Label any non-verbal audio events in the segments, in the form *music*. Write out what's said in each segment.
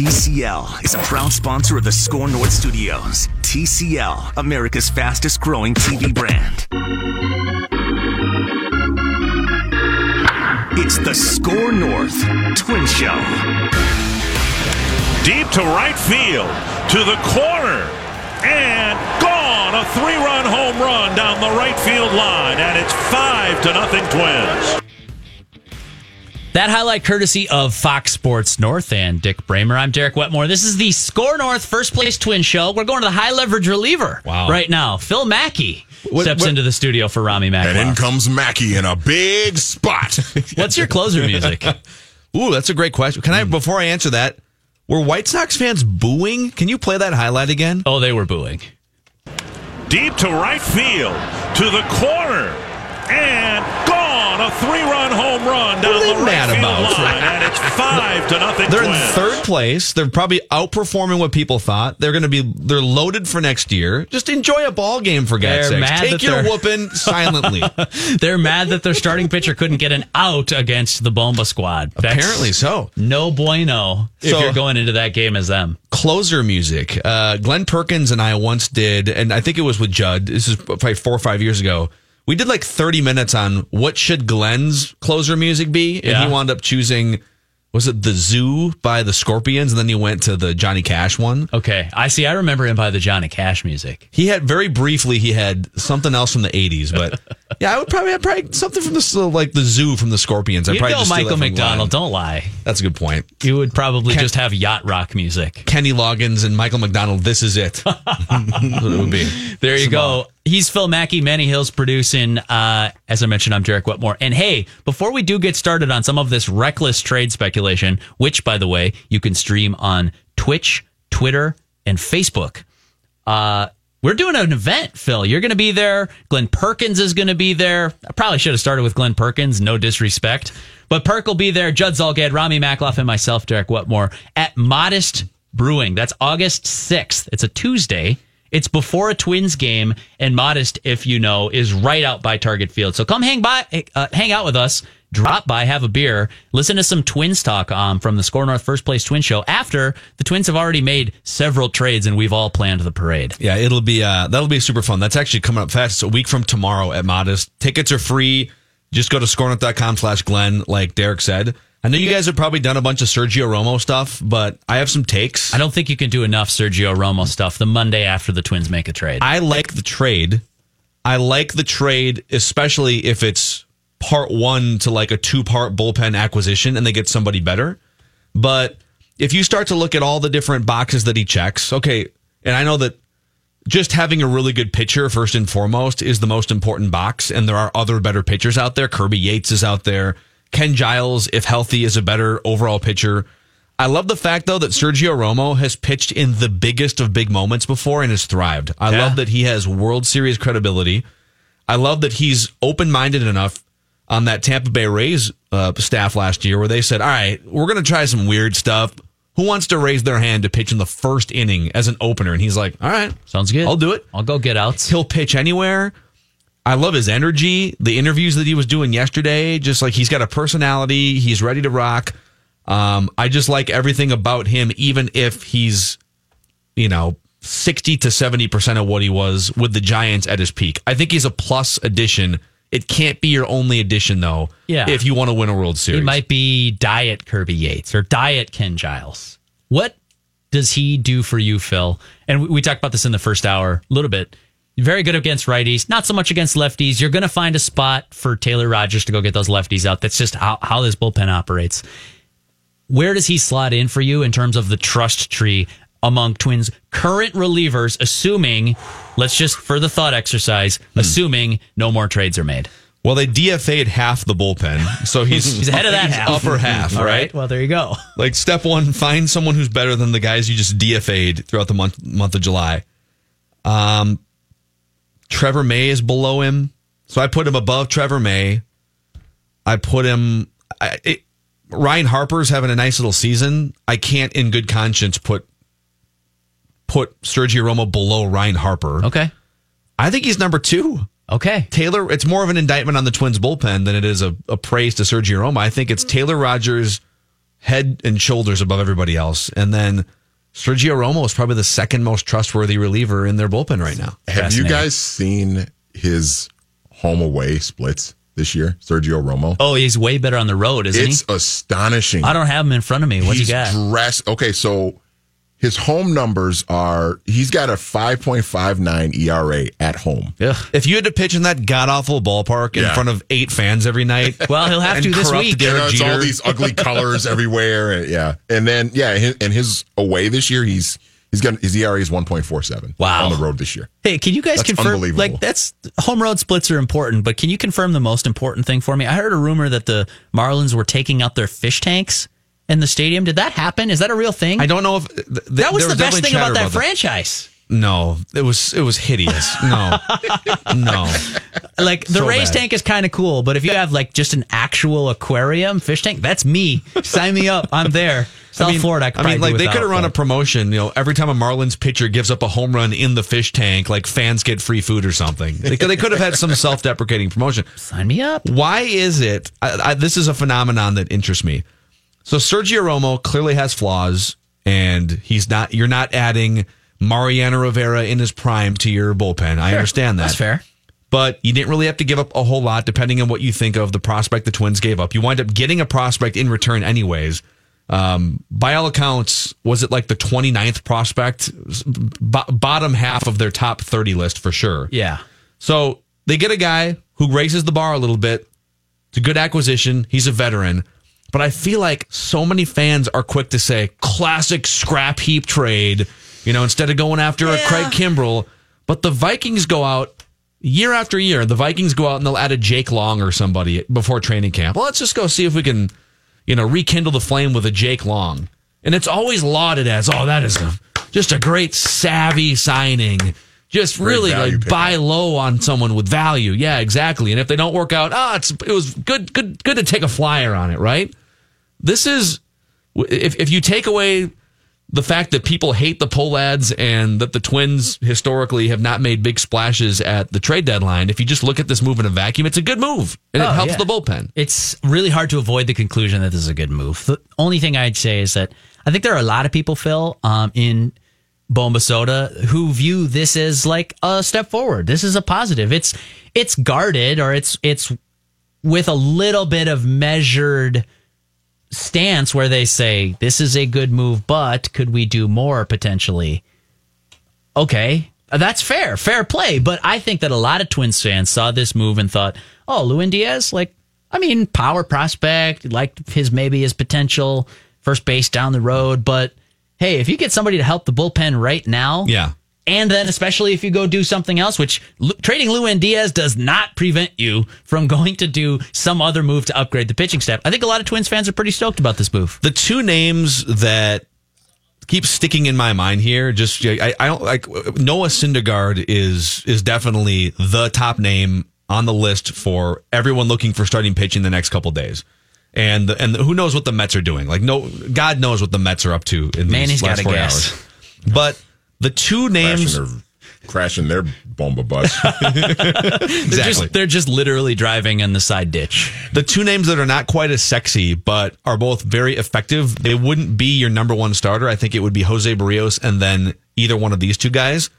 TCL is a proud sponsor of the SKOR North Studios. TCL, America's fastest growing TV brand. It's the SKOR North Twin Show. Deep to right field, to the corner, and gone. A three-run home run down the right field line, and it's five to nothing Twins. That highlight courtesy of Fox Sports North and Dick Bremer. I'm Derek Wetmore. This is the SKOR North First Place Twin Show. We're going to the high leverage reliever Wow. right now. Phil Mackey What- steps what- into the studio for Rami Mackey. And in comes Mackey in a big spot. *laughs* What's your closer music? *laughs* Ooh, that's a great question. Can I, hmm. before I answer that, were White Sox fans booing? Can you play that highlight again? Oh, they were booing. Deep to right field, to the corner, and gone. A three-run home run down are the right field about? line, and it's *laughs* five to nothing They're Twins. in third place. They're probably outperforming what people thought. They're going to be. They're loaded for next year. Just enjoy a ball game for God's They're sakes. mad Take that your *laughs* whooping silently. *laughs* They're mad that their starting pitcher couldn't get an out against the Bomba squad. That's Apparently so. No bueno if So- you're going into that game as them. Closer music. Uh, Glenn Perkins and I once did, and I think it was with Judd. This is probably four or five years ago. We did like 30 minutes on what should Glenn's closer music be, and Yeah. he wound up choosing. Was it the Zoo by the Scorpions, and then he went to the Johnny Cash one. Okay. I see. I remember him by the Johnny Cash music. He had very briefly. He had something else from the '80s, but *laughs* *laughs* yeah, I would probably have probably something from the like the Zoo from the Scorpions. I'd You probably go just Michael McDonald. Don't lie. That's a good point. You would probably Ken- just have yacht rock music. Kenny Loggins and Michael McDonald. This is it. *laughs* It would be. There you Come go. He's Phil Mackey, Manny Hills producing. Uh, as I mentioned, I'm Derek Wetmore. And hey, before we do get started on some of this reckless trade speculation, which, by the way, you can stream on Twitch, Twitter, and Facebook. Uh, we're doing an event, Phil. You're going to be there. Glenn Perkins is going to be there. I probably should have started with Glenn Perkins. No disrespect. But Perk will be there. Judd Zulgad, Rami Makloff, and myself, Derek Wetmore, at Modest Brewing. That's August 6th. It's a Tuesday. It's before a Twins game, and Modest, if you know, is right out by Target Field. So come hang by, uh, hang out with us. Drop by, have a beer, listen to some Twins talk um, from the SKOR North First Place Twin Show. After the Twins have already made several trades, and we've all planned the parade. Yeah, it'll be uh, that'll be super fun. That's actually coming up fast. It's a week from tomorrow at Modest. Tickets are free. Just go to skornorth.com slash Glenn, like Derek said. I know you guys have probably done a bunch of Sergio Romo stuff, but I have some takes. I don't think you can do enough Sergio Romo stuff the Monday after the Twins make a trade. I like the trade. I like the trade, especially if it's part one to like a two part bullpen acquisition and they get somebody better. But if you start to look at all the different boxes that he checks, okay, and I know that just having a really good pitcher first and foremost is the most important box, and there are other better pitchers out there. Kirby Yates is out there. Ken Giles, if healthy, is a better overall pitcher. I love the fact though that Sergio Romo has pitched in the biggest of big moments before and has thrived. I Yeah. love that he has World Series credibility. I love that he's open minded enough on that Tampa Bay Rays uh, staff last year where they said, all right, we're going to try some weird stuff. Who wants to raise their hand to pitch in the first inning as an opener? And he's like, all right, Sounds good. I'll do it. I'll go get outs. He'll pitch anywhere. I love his energy. The interviews that he was doing yesterday, just like he's got a personality. He's ready to rock. Um, I just like everything about him, even if he's, you know, 60 to 70% of what he was with the Giants at his peak. I think he's a plus addition. It can't be your only addition, though, Yeah. if you want to win a World He Series. might be Diet Kirby Yates or Diet Ken Giles. What does he do for you, Phil? And we, we talked about this in the first hour a little bit. Very good against righties, not so much against lefties. You're going to find a spot for Taylor Rogers to go get those lefties out. That's just how, how this bullpen operates. Where does he slot in for you in terms of the trust tree among Twins' current relievers, assuming, let's just for the thought exercise, assuming no more trades are made? well, they DFA'd half the bullpen, so *laughs* he's, He's ahead of that he's half. upper half, All right? right. Well, there you go. Like step one, find someone who's better than the guys you just DFA'd throughout the month month of July. Um, Trevor May is below him, so I put him above Trevor May. I put him. I, it, Ryan Harper's having a nice little season. I can't, in good conscience, put put Sergio Romo below Ryan Harper. Okay. I think he's number two. Okay. Taylor, it's more of an indictment on the Twins bullpen than it is a, a praise to Sergio Romo. I think it's Taylor Rogers, head and shoulders above everybody else. And then Sergio Romo is probably the second most trustworthy reliever in their bullpen right now. Have you guys seen his home away splits this year, Sergio Romo? Oh, he's way better on the road, isn't it's he? astonishing. I don't have him in front of me. What's he he's got? dressed. Okay, so his home numbers are he's got a 5.59 ERA at home. Ugh. If you had to pitch in that god awful ballpark in Yeah. front of eight fans every night, *laughs* Well, he'll have and to this corrupt week. Derek You know, it's all these ugly *laughs* colors everywhere. And, yeah, and then yeah, his, and his away this year, he's he's got his ERA is 1.47. Wow. on the road this year. Hey, can you guys That's confirm? unbelievable. Like, that's home road splits are important, but can you confirm the most important thing for me? I heard a rumor that the Marlins were taking out their fish tanks in the stadium. Did that happen? Is that a real thing? I don't know if th- th- that was the best thing about that franchise. No, it was it was hideous. No, *laughs* no. Like the So raised tank is kind of cool, but if you have like just an actual aquarium fish tank, that's me. Sign me up. I'm there. *laughs* South Florida. I, I mean, like they could have run a promotion. You know, every time a Marlins pitcher gives up a home run in the fish tank, like fans get free food or something. They, could- they could have had some self-deprecating promotion. Sign me up. Why is it? I, I, this is a phenomenon that interests me. So Sergio Romo clearly has flaws, and he's not. You're not adding Mariano Rivera in his prime to your bullpen. I understand that. That's fair. but you didn't really have to give up a whole lot depending on what you think of the prospect the Twins gave up. You wind up getting a prospect in return anyways. Um, by all accounts, was it like the 29th prospect? B- bottom half of their top 30 list for sure. Yeah. So they get a guy who raises the bar a little bit. It's a good acquisition. He's a veteran. But I feel like so many fans are quick to say classic scrap heap trade, you know, instead of going after a Craig Kimbrel. But the Vikings go out year after year. The Vikings go out and they'll add a Jake Long or somebody before training camp. Well, let's just go see if we can, you know, rekindle the flame with a Jake Long. And it's always lauded as, oh, that is a, just a great savvy signing. Just Great really like pickup. buy low on someone with value. Yeah, exactly. And if they don't work out, ah, it's it was good, good, good to take a flyer on it, right? This is if if you take away the fact that people hate the Pohlads and that the Twins historically have not made big splashes at the trade deadline, if you just look at this move in a vacuum, it's a good move and it Oh, helps yeah. the bullpen. It's really hard to avoid the conclusion that this is a good move. The only thing I'd say is that I think there are a lot of people, Phil, um, in Bomba Soda who view this as like a step forward. This is a positive. It's it's guarded or it's it's with a little bit of measured stance where they say this is a good move, but could we do more potentially? Okay, uh, that's fair, fair play. But I think that a lot of Twins fans saw this move and thought, "Oh, Lewin Diaz, like, I mean, power prospect, like his maybe his potential first base down the road, but hey, if you get somebody to help the bullpen right now, Yeah. And then especially if you go do something else, which trading Lewin Diaz does not prevent you from going to do some other move to upgrade the pitching staff. I think a lot of Twins fans are pretty stoked about this move. The two names that keep sticking in my mind here, just I, I don't like Noah Syndergaard is is definitely the top name on the list for everyone looking for starting pitching the next couple days. And and who knows what the Mets are doing? Like no, God knows what the Mets are up to in Man, these he's last four guess. hours. But the two Crashing names, their, crashing their bomba bus. *laughs* They're exactly. just they're just literally driving in the side ditch. the two names that are not quite as sexy, but are both very effective. They wouldn't be your number one starter. I think it would be Jose Berrios and then either one of these two guys.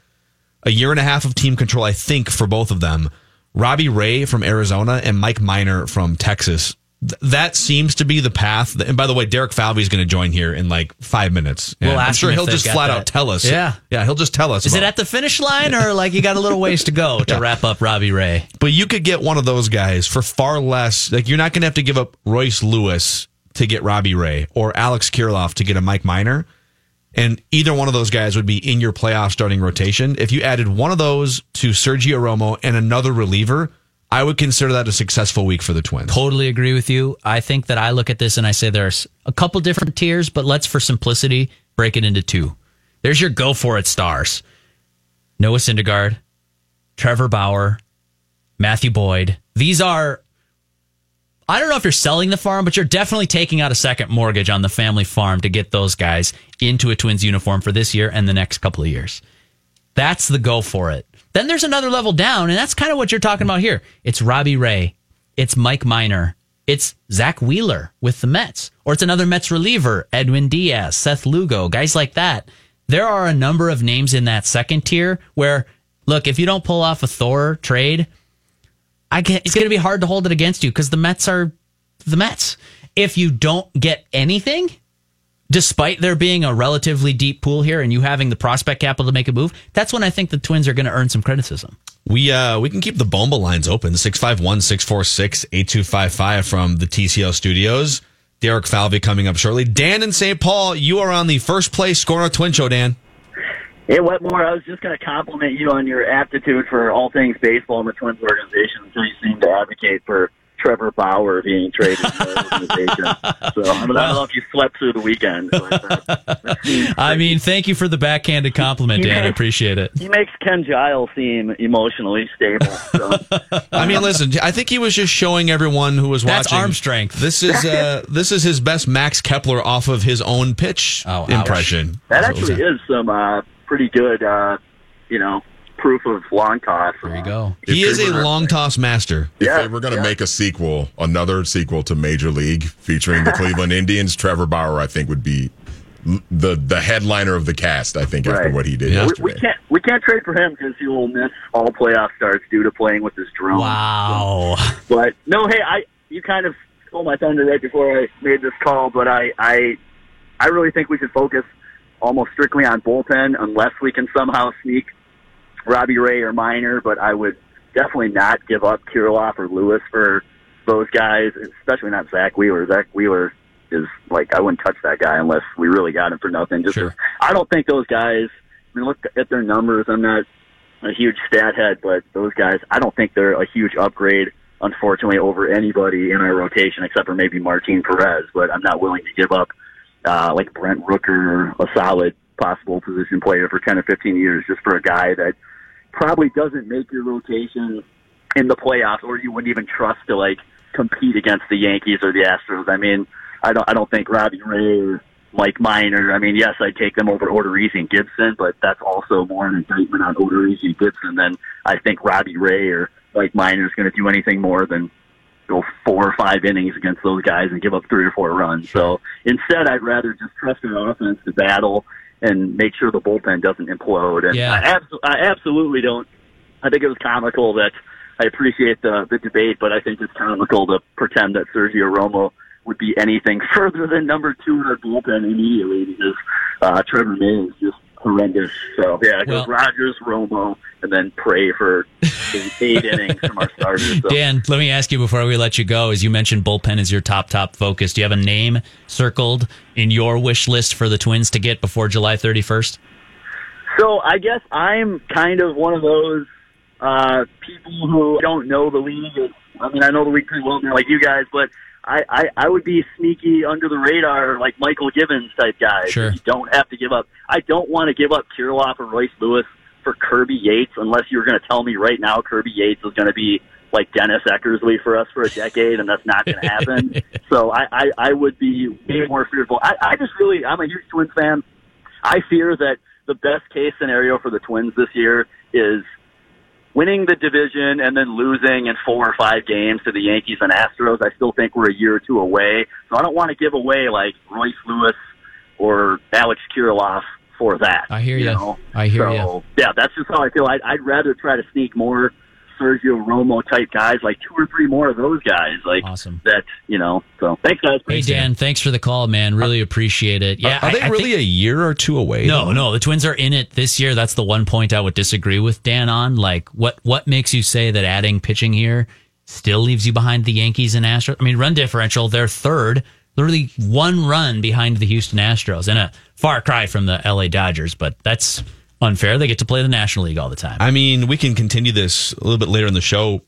A year and a half of team control, I think, for both of them. Robbie Ray from Arizona and Mike Minor from Texas. Th- that seems to be the path. And by the way, Derek Falvey is going to join here in like five minutes. We'll I'm sure he'll just flat that. out tell us. Yeah. yeah, he'll just tell us. Is it at the finish *laughs* line or like you got a little ways to go to wrap up Robbie Ray? But you could get one of those guys for far less. Like you're not going to have to give up Royce Lewis to get Robbie Ray or Alex Kirilloff to get a Mike Minor. And either one of those guys would be in your playoff starting rotation. If you added one of those to Sergio Romo and another reliever, I would consider that a successful week for the Twins. Totally agree with you. I think that I look at this and I say there's a couple different tiers, but let's for simplicity break it into two. There's your go for it stars. Noah Syndergaard, Trevor Bauer, Matthew Boyd. These are I don't know if you're selling the farm, but you're definitely taking out a second mortgage on the family farm to get those guys into a Twins uniform for this year and the next couple of years. That's the go for it. Then there's another level down, and that's kind of what you're talking about here. It's Robbie Ray, it's Mike Minor, it's Zack Wheeler with the Mets, or it's another Mets reliever, Edwin Diaz, Seth Lugo, guys like that. There are a number of names in that second tier where, look, if you don't pull off a Thor trade, I get, it's going to be hard to hold it against you because the Mets are the Mets. If you don't get anything, despite there being a relatively deep pool here and you having the prospect capital to make a move, that's when I think the Twins are going to earn some criticism. We uh we can keep the Bomba lines open 651-646-8255 from the TCL studios. Derek Falvey coming up shortly. Dan in St. Paul, you are on the first place scoring a twin show, Dan. Hey, Wetmore, I was just going to compliment you on your aptitude for all things baseball in the Twins organization until you seem to advocate for Trevor Bauer being traded to the organization. So I don't, I don't know if you slept through the weekend. But, uh, *laughs* I mean, thank you for the backhanded compliment, Dan. I appreciate it. he makes Ken Giles seem emotionally stable. So. *laughs* I mean, listen, I think he was just showing everyone who was That's watching arm strength. This is uh *laughs* this is his best Max Kepler off of his own pitch Oh, ouch. impression. That That's actually was is some uh, pretty good, uh, you know, proof of long toss. There you go. He is a long toss master. If Yeah, they were going to yeah. make a sequel, another sequel to Major League featuring the *laughs* Cleveland Indians, Trevor Bauer, I think would be the the headliner of the cast. I think after what he did Yeah. We, yesterday. we can't we can't trade for him because he will miss all playoff starts due to playing with his drone. Wow. *laughs* But no, hey, I you kind of stole my thunder right before I made this call, but I I I really think we should focus almost strictly on bullpen unless we can somehow sneak Robbie Ray or Minor. But I would definitely not give up Kirilloff or Lewis for those guys, especially not Zack Wheeler. Zack Wheeler is like I wouldn't touch that guy unless we really got him for nothing. Just Sure. I don't think those guys. I mean, look at their numbers. I'm not a huge stat head, but those guys, I don't think they're a huge upgrade, unfortunately, over anybody in our rotation except for maybe Martin Perez. But I'm not willing to give up uh, like Brent Rooker, a solid possible position player for 10 or 15 years, just for a guy that probably doesn't make your rotation in the playoffs, or you wouldn't even trust to like compete against the Yankees or the Astros. I mean, I don't, I don't think Robbie Ray or Mike Minor. I mean, yes, I'd take them over Odorizzi and Gibson, but that's also more an indictment on Odorizzi and Gibson than I think Robbie Ray or Mike Minor is going to do anything more than go four or five innings against those guys and give up three or four runs. So instead, I'd rather just trust our offense to battle and make sure the bullpen doesn't implode. And Yeah. I, I absolutely don't. I think it was comical that I appreciate the the debate, but I think it's comical to pretend that Sergio Romo would be anything *laughs* further than number two in our bullpen immediately because uh, Trevor May is just horrendous. So yeah, it goes Well- Rogers, Romo, and then pray for eight, *laughs* eight innings from our starters. So. Dan, let me ask you before we let you go, as you mentioned, bullpen is your top, top focus. Do you have a name circled in your wish list for the Twins to get before July 31st? So I guess I'm kind of one of those uh, people who don't know the league. I mean, I know the league pretty well now, like you guys, but I, I, I would be sneaky under the radar, like Michael Givens type guy. Sure. You don't have to give up. I don't want to give up Kirilloff or Royce Lewis for Kirby Yates unless you're going to tell me right now Kirby Yates is going to be like Dennis Eckersley for us for a decade, and that's not going to happen. *laughs* so I, I, I would be way more fearful. I, I just really, I'm a huge Twins fan. I fear that the best case scenario for the Twins this year is winning the division and then losing in four or five games to the Yankees and Astros. I still think we're a year or two away. So I don't want to give away like Royce Lewis or Alex Kirilloff for that. I hear you. ya. know? I hear so, ya. Yeah, that's just how I feel. I'd, I'd rather try to sneak more Sergio Romo type guys, like two or three more of those guys, like Awesome. that. You know. So thanks, guys. Hey, Dan, thanks for the call, man. Really appreciate it. Yeah, are I- they I really think- a year or two away? No, though? no, the Twins are in it this year. That's the one point I would disagree with Dan on. Like, what what makes you say that adding pitching here still leaves you behind the Yankees and Astros? I mean, run differential, they're third, literally one run behind the Houston Astros, and a far cry from the LA Dodgers. But that's unfair. They get to play the National League all the time. I mean, we can continue this a little bit later in the show.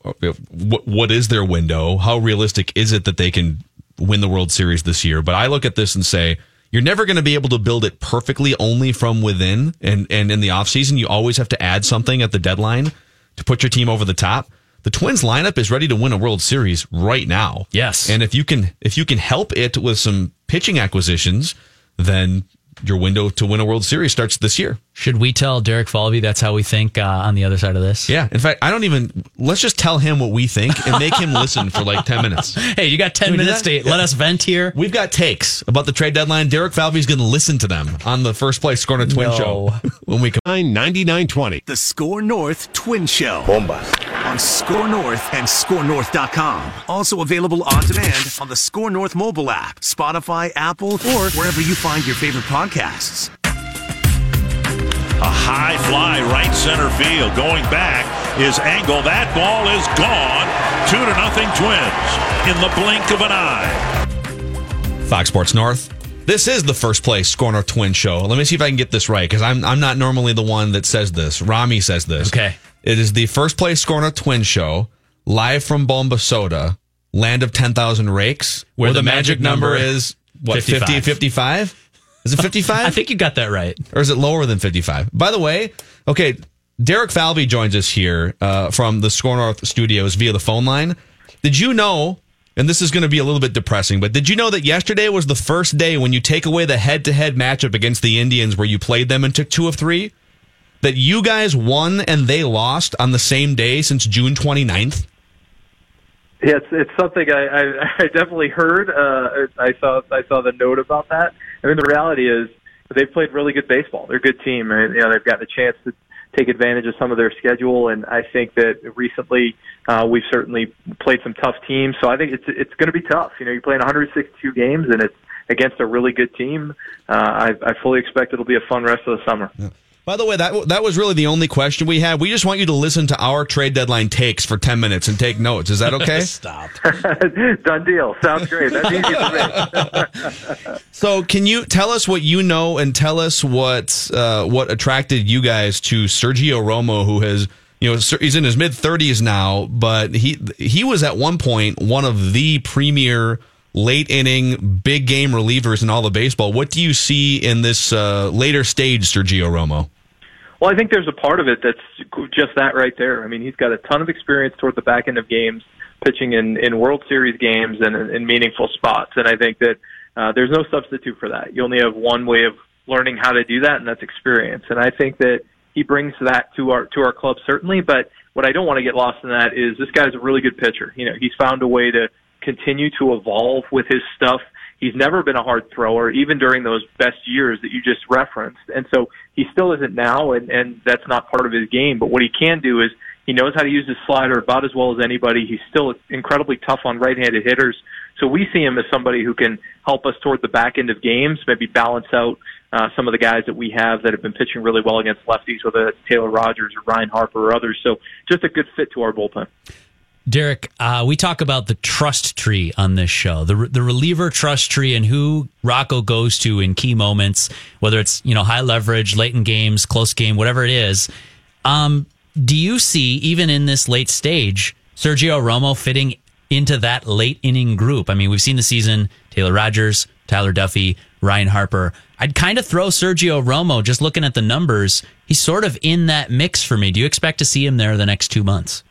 What, what is their window? How realistic is it that they can win the World Series this year? But I look at this and say, you're never going to be able to build it perfectly only from within. And, and in the offseason, you always have to add something at the deadline to put your team over the top. The Twins lineup is ready to win a World Series right now. Yes. And if you can if you can help it with some pitching acquisitions, then your window to win a World Series starts this year. Should we tell Derek Falvey that's how we think uh, on the other side of this? Yeah. In fact, I don't even. Let's just tell him what we think and make him listen for like ten minutes. *laughs* Hey, you got 10 Can minutes that? to let us vent here? We've got takes about the trade deadline. Derek Falvey's going to listen to them on the first place scoring a twin No. show *laughs* when we come. 9920. The SKOR North Twin Show. Bombas on SKOR North and SKORNorth.com. Also available on demand on the SKOR North mobile app, Spotify, Apple, or wherever you find your favorite podcasts. A high fly right center field. Going back is Engel. That ball is gone. Two to nothing Twins in the blink of an eye. Fox Sports North. This is the first place SKOR North Twin Show. Let me see if I can get this right because I'm I'm not normally the one that says this. Rami says this. Okay. It is the first place SKOR North Twin Show live from Bomba Soda, land of 10,000 rakes, where, the, magic, number, is what 50 55. 55? Is it 55? I think you got that right. or is it lower than 55? By the way, okay, Derek Falvey joins us here uh, from the SKOR North studios via the phone line. Did you know, and this is going to be a little bit depressing, but did you know that yesterday was the first day when you take away the head to head matchup against the Indians where you played them and took two of three? That you guys won and they lost on the same day since June 29th? Yeah, it's it's something I, I, *laughs* I definitely heard. Uh, I saw I saw the note about that. I mean, the reality is they've played really good baseball. They're a good team, and you know they've gotten a chance to take advantage of some of their schedule. And I think that recently uh, we've certainly played some tough teams. So I think it's it's going to be tough. You know, you're playing 162 games, and it's against a really good team. Uh, I, I fully expect it'll be a fun rest of the summer. By the way, that that was really the only question we had. We just want you to listen to our trade deadline takes for 10 minutes and take notes. Is that *laughs* okay? Stop. *laughs* Done deal. Sounds great. That's easy for me. *laughs* So, can you tell us what you know and tell us what uh, what attracted you guys to Sergio Romo, who has you know he's in his mid 30s now, but he he was at one point one of the premier late inning big game relievers in all of baseball. What do you see in this uh, later stage, Sergio Romo? Well, I think there's a part of it that's just that right there. I mean, he's got a ton of experience toward the back end of games, pitching in, in World Series games and in, in meaningful spots. And I think that uh, there's no substitute for that. You only have one way of learning how to do that, and that's experience. And I think that he brings that to our to our club certainly. But what I don't want to get lost in that is this guy's a really good pitcher. You know, he's found a way to continue to evolve with his stuff. He's never been a hard thrower, even during those best years that you just referenced. And so he still isn't now, and, and that's not part of his game. But what he can do is he knows how to use his slider about as well as anybody. He's still incredibly tough on right-handed hitters. So we see him as somebody who can help us toward the back end of games, maybe balance out uh, some of the guys that we have that have been pitching really well against lefties, whether it's Taylor Rogers or Ryan Harper or others. So just a good fit to our bullpen. Derek, uh, we talk about the trust tree on this show, the the reliever trust tree, and who Rocco goes to in key moments, whether it's you know high leverage, late in games, close game, whatever it is. Um, do you see even in this late stage Sergio Romo fitting into that late inning group? I mean, we've seen the season: Taylor Rogers, Tyler Duffey, Ryan Harper. I'd kind of throw Sergio Romo just looking at the numbers. He's sort of in that mix for me. Do you expect to see him there the next two months?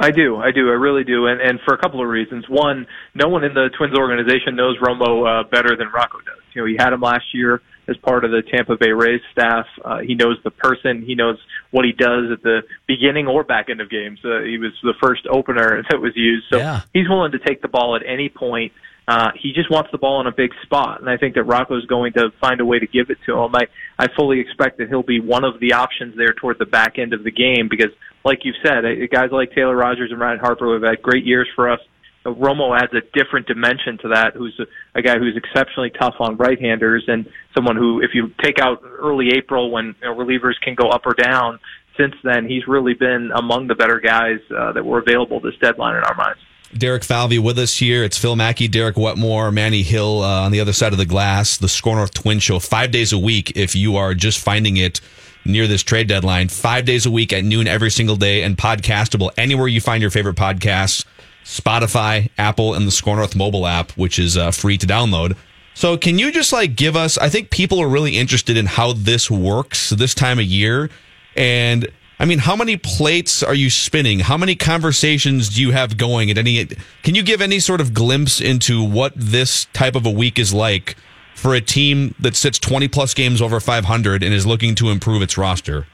I do, I do, I really do, and and for a couple of reasons. One, no one in the Twins organization knows Romo uh, better than Rocco does. You know, he had him last year as part of the Tampa Bay Rays staff. Uh, he knows the person, he knows what he does at the beginning or back end of games. Uh, he was the first opener *laughs* that was used, so Yeah. he's willing to take the ball at any point. Uh, he just wants the ball in a big spot, and I think that Rocco's going to find a way to give it to him. I, I fully expect that he'll be one of the options there toward the back end of the game because, like you said, guys like Taylor Rogers and Ryan Harper have had great years for us. Uh, Romo adds a different dimension to that. Who's a, a guy who's exceptionally tough on right-handers and someone who, if you take out early April when you know, relievers can go up or down, since then he's really been among the better guys uh, that were available this deadline in our minds. Derek Falvey with us here. It's Phil Mackey, Derek Wetmore, Manny Hill uh, on the other side of the glass. The SKOR North Twin Show, five days a week. If you are just finding it near this trade deadline, five days a week at noon every single day, and podcastable anywhere you find your favorite podcasts. Spotify, Apple, and the SKOR North mobile app, which is uh, free to download. So, can you just like give us? I think people are really interested in how this works this time of year, and I mean, how many plates are you spinning? How many conversations do you have going at any? Can you give any sort of glimpse into what this type of a week is like for a team that sits 20 plus games over 500 and is looking to improve its roster?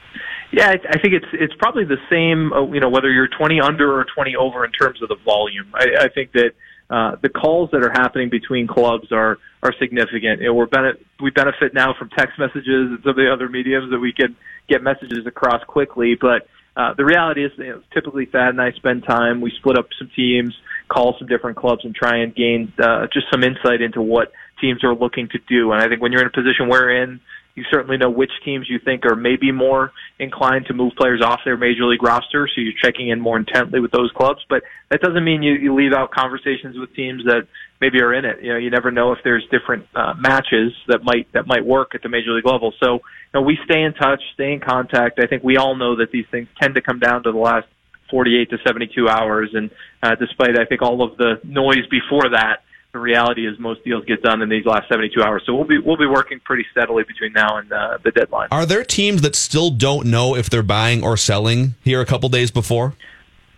Yeah, I, think it's it's probably the same. Uh, you know, whether you're 20 under or 20 over in terms of the volume. I, I think that uh, the calls that are happening between clubs are are significant. Know, we're bene- we benefit now from text messages and some of the other mediums that we can get messages across quickly. But uh, the reality is, you know, typically Thad and I spend time. We split up some teams, call some different clubs, and try and gain uh, just some insight into what teams are looking to do. And I think when you're in a position we're in you certainly know which teams you think are maybe more inclined to move players off their major league roster, so you're checking in more intently with those clubs. But that doesn't mean you, you leave out conversations with teams that maybe are in it. You know, you never know if there's different uh, matches that might that might work at the major league level. So, you know, we stay in touch, stay in contact. I think we all know that these things tend to come down to the last 48 to 72 hours, and uh, despite I think all of the noise before that the reality is most deals get done in these last 72 hours. So we'll be we'll be working pretty steadily between now and uh, the deadline. Are there teams that still don't know if they're buying or selling here a couple days before?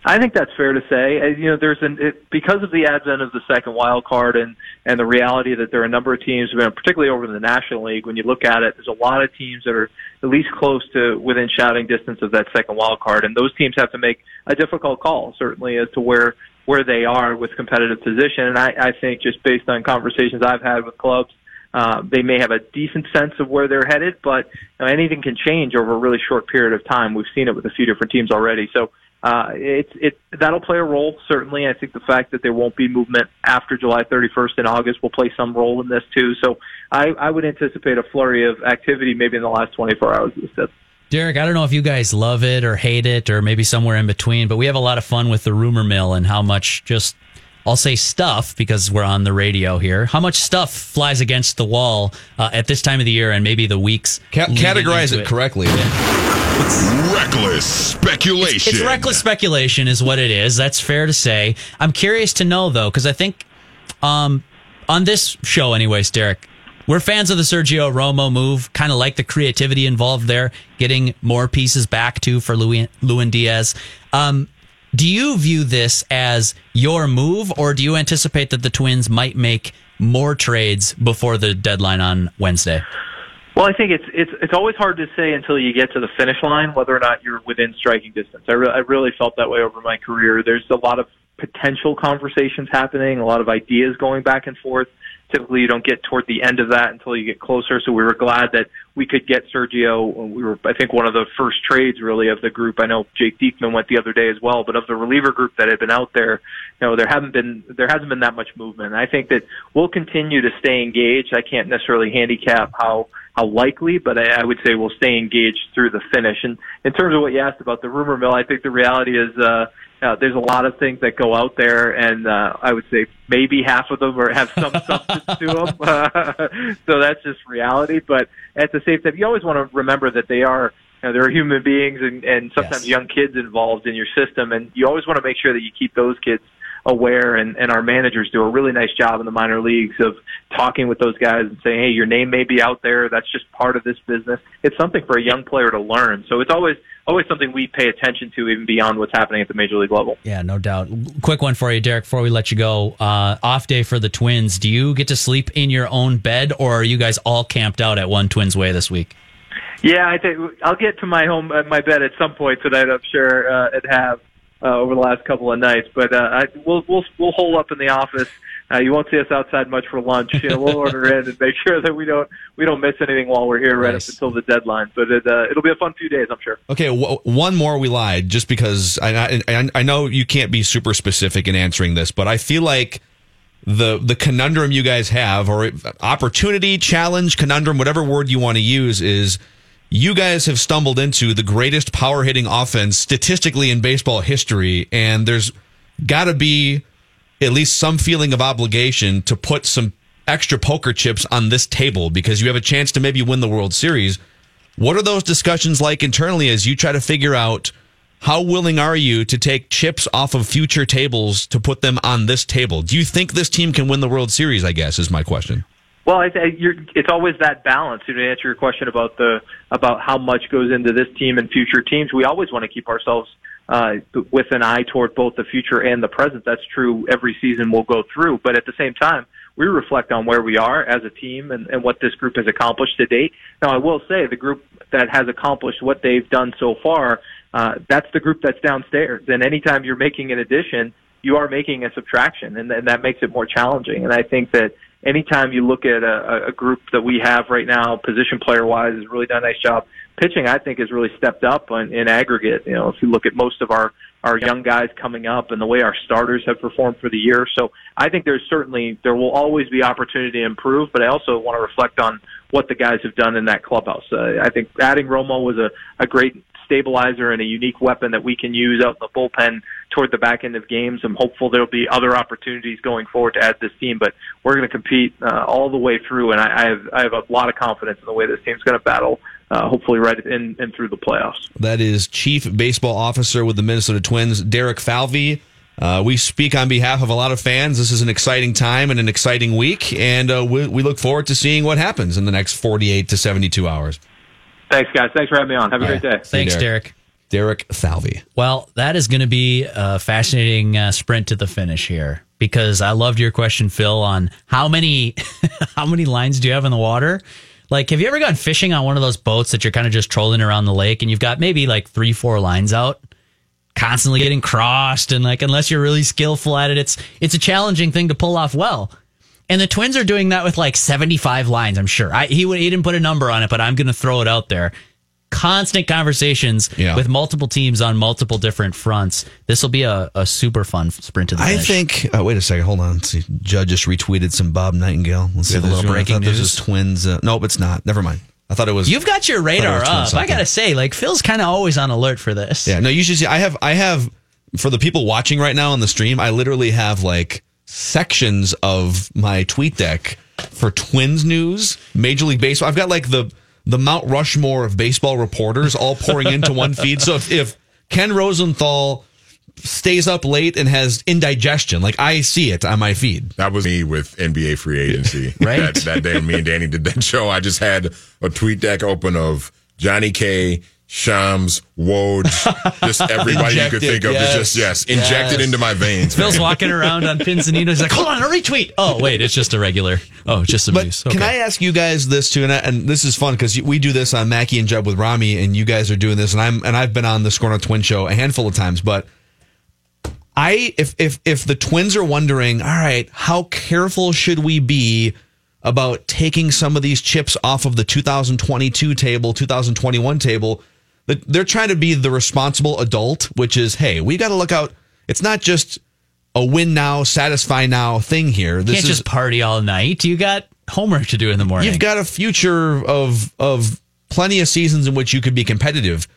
I think that's fair to say. Uh, you know, there's an it, because of the advent of the second wild card and and the reality that there are a number of teams, particularly over in the National League. When you look at it, there's a lot of teams that are at least close to within shouting distance of that second wild card, and those teams have to make a difficult call, certainly as to where where they are with competitive position. And I, I think just based on conversations I've had with clubs, uh, they may have a decent sense of where they're headed, but you know, anything can change over a really short period of time. We've seen it with a few different teams already. So uh, it's it that'll play a role certainly. I think the fact that there won't be movement after July 31st in August will play some role in this too. So I, I would anticipate a flurry of activity maybe in the last 24 hours instead. Derek, I don't know if you guys love it or hate it or maybe somewhere in between, but we have a lot of fun with the rumor mill and how much just I'll say stuff because we're on the radio here. How much stuff flies against the wall uh, at this time of the year and maybe the weeks? Ca- categorize it, it, correctly. It's reckless speculation. It's, it's reckless speculation, is what it is. That's fair to say. I'm curious to know though, because I think um, on this show, anyways, Derek, we're fans of the Sergio Romo move, kind of like the creativity involved there, getting more pieces back too for Lewin Diaz. Um, do you view this as your move, or do you anticipate that the Twins might make more trades before the deadline on Wednesday? Well, I think it's it's it's always hard to say until you get to the finish line whether or not you're within striking distance. I, re- I really felt that way over my career. There's a lot of potential conversations happening, a lot of ideas going back and forth typically you don't get toward the end of that until you get closer. So we were glad that we could get Sergio. We were, I think, one of the first trades really of the group. I know Jake Diekman went the other day as well, but of the reliever group that had been out there, you know, there haven't been there hasn't been that much movement. And I think that we'll continue to stay engaged. I can't necessarily handicap how how likely, but I, I would say we'll stay engaged through the finish. And in terms of what you asked about the rumor mill, I think the reality is. uh uh, there's a lot of things that go out there, and uh, I would say maybe half of them are, have some *laughs* substance to them. Uh, *laughs* so that's just reality. But at the same time, you always want to remember that they are you know, there are human beings and, and sometimes yes. young kids involved in your system, and you always want to make sure that you keep those kids aware and, and our managers do a really nice job in the minor leagues of talking with those guys and saying, hey, your name may be out there. That's just part of this business. It's something for a young player to learn. So it's always always something we pay attention to, even beyond what's happening at the major league level. Yeah, no doubt. Quick one for you, Derek, before we let you go. Uh, off day for the Twins. Do you get to sleep in your own bed, or are you guys all camped out at One Twins Way this week? Yeah, I think I'll get to my home, uh, my bed at some point tonight. I'm sure uh, it have uh, over the last couple of nights. But uh, I, we'll we'll we'll hole up in the office. Uh, you won't see us outside much for lunch. You know, we'll *laughs* order in and make sure that we don't we don't miss anything while we're here right nice. up until the deadline. But it uh, it'll be a fun few days, I'm sure. Okay, w- one more we lied just because I, I I know you can't be super specific in answering this, but I feel like the the conundrum you guys have or opportunity challenge conundrum whatever word you want to use is you guys have stumbled into the greatest power hitting offense statistically in baseball history, and there's got to be at least some feeling of obligation to put some extra poker chips on this table because you have a chance to maybe win the World Series. What are those discussions like internally as you try to figure out how willing are you to take chips off of future tables to put them on this table? Do you think this team can win the World Series? I guess is my question. Well, I, I, you're, it's always that balance. To answer your question about the about how much goes into this team and future teams, we always want to keep ourselves uh, with an eye toward both the future and the present. That's true every season we'll go through. But at the same time, we reflect on where we are as a team and, and what this group has accomplished to date. Now, I will say the group that has accomplished what they've done so far, uh, that's the group that's downstairs. And anytime you're making an addition, you are making a subtraction, and, and that makes it more challenging. And I think that anytime you look at a, a group that we have right now, position player wise, has really done a nice job. Pitching, I think, has really stepped up in, in aggregate. You know, if you look at most of our our young guys coming up and the way our starters have performed for the year. So I think there's certainly there will always be opportunity to improve, but I also want to reflect on what the guys have done in that clubhouse. Uh, I think adding Romo was a, a great stabilizer and a unique weapon that we can use out in the bullpen toward the back end of games. I'm hopeful there'll be other opportunities going forward to add this team, but we're going to compete uh, all the way through, and I, I have I have a lot of confidence in the way this team's going to battle. Uh, hopefully, right in and through the playoffs. That is Chief Baseball Officer with the Minnesota Twins, Derek Falvey. Uh, we speak on behalf of a lot of fans. This is an exciting time and an exciting week, and uh, we, we, look forward to seeing what happens in the next 48 to 72 hours. Thanks, guys. Thanks for having me on. Have a great day. Thanks, Derek. Derek Falvey. Well, that is going to be a fascinating uh, sprint to the finish here because I loved your question, Phil, on how many *laughs* how many lines do you have in the water? Like, have you ever gone fishing on one of those boats that you're kind of just trolling around the lake and you've got maybe like three, four lines out, constantly getting crossed, and like unless you're really skillful at it, it's it's a challenging thing to pull off well. And the Twins are doing that with like 75 lines, I'm sure. I, he, he didn't put a number on it, but I'm going to throw it out there constant conversations yeah. with multiple teams on multiple different fronts. This will be a, a super fun sprint to the finish. I think. Oh, wait a second. Hold on. Let's see. Judd just retweeted some Bob Nightingale. Let's see. A little breaking news. This is Twins. Uh, nope, it's not. Never mind. I thought it was. You've got your radar up. I gotta say, like Phil's kind of always on alert for this. Yeah. No, you should see. I have. I have. For the people watching right now on the stream, I literally have like sections of my tweet deck for Twins news, Major League Baseball. I've got like the the Mount Rushmore of baseball reporters all pouring into one feed. So if, if Ken Rosenthal stays up late and has indigestion. Like I see it on my feed. That was me with NBA free agency. *laughs* right. That, that day me and Danny did that show. I just had a tweet deck open of Johnny K, Shams, Woj, *laughs* just everybody you could think of yes. just yes, injected yes. into my veins. Phil's man. walking around on pins and needles. He's like, hold on, a retweet. Oh, wait, it's just a regular. Oh, just some but news. Okay. Can I ask you guys this too? And, I, and this is fun because we do this on Mackey and Judd with Rami, and you guys are doing this, and I'm and I've been on the SKOR North Twin Show a handful of times, but. I if if if the twins are wondering, all right, how careful should we be about taking some of these chips off of the 2022 table, 2021 table? They're trying to be the responsible adult, which is, hey, we got to look out. It's not just a win now, satisfy now thing here. This Can't is, just party all night. You got homework to do in the morning. You've got a future of of plenty of seasons in which you could be competitive.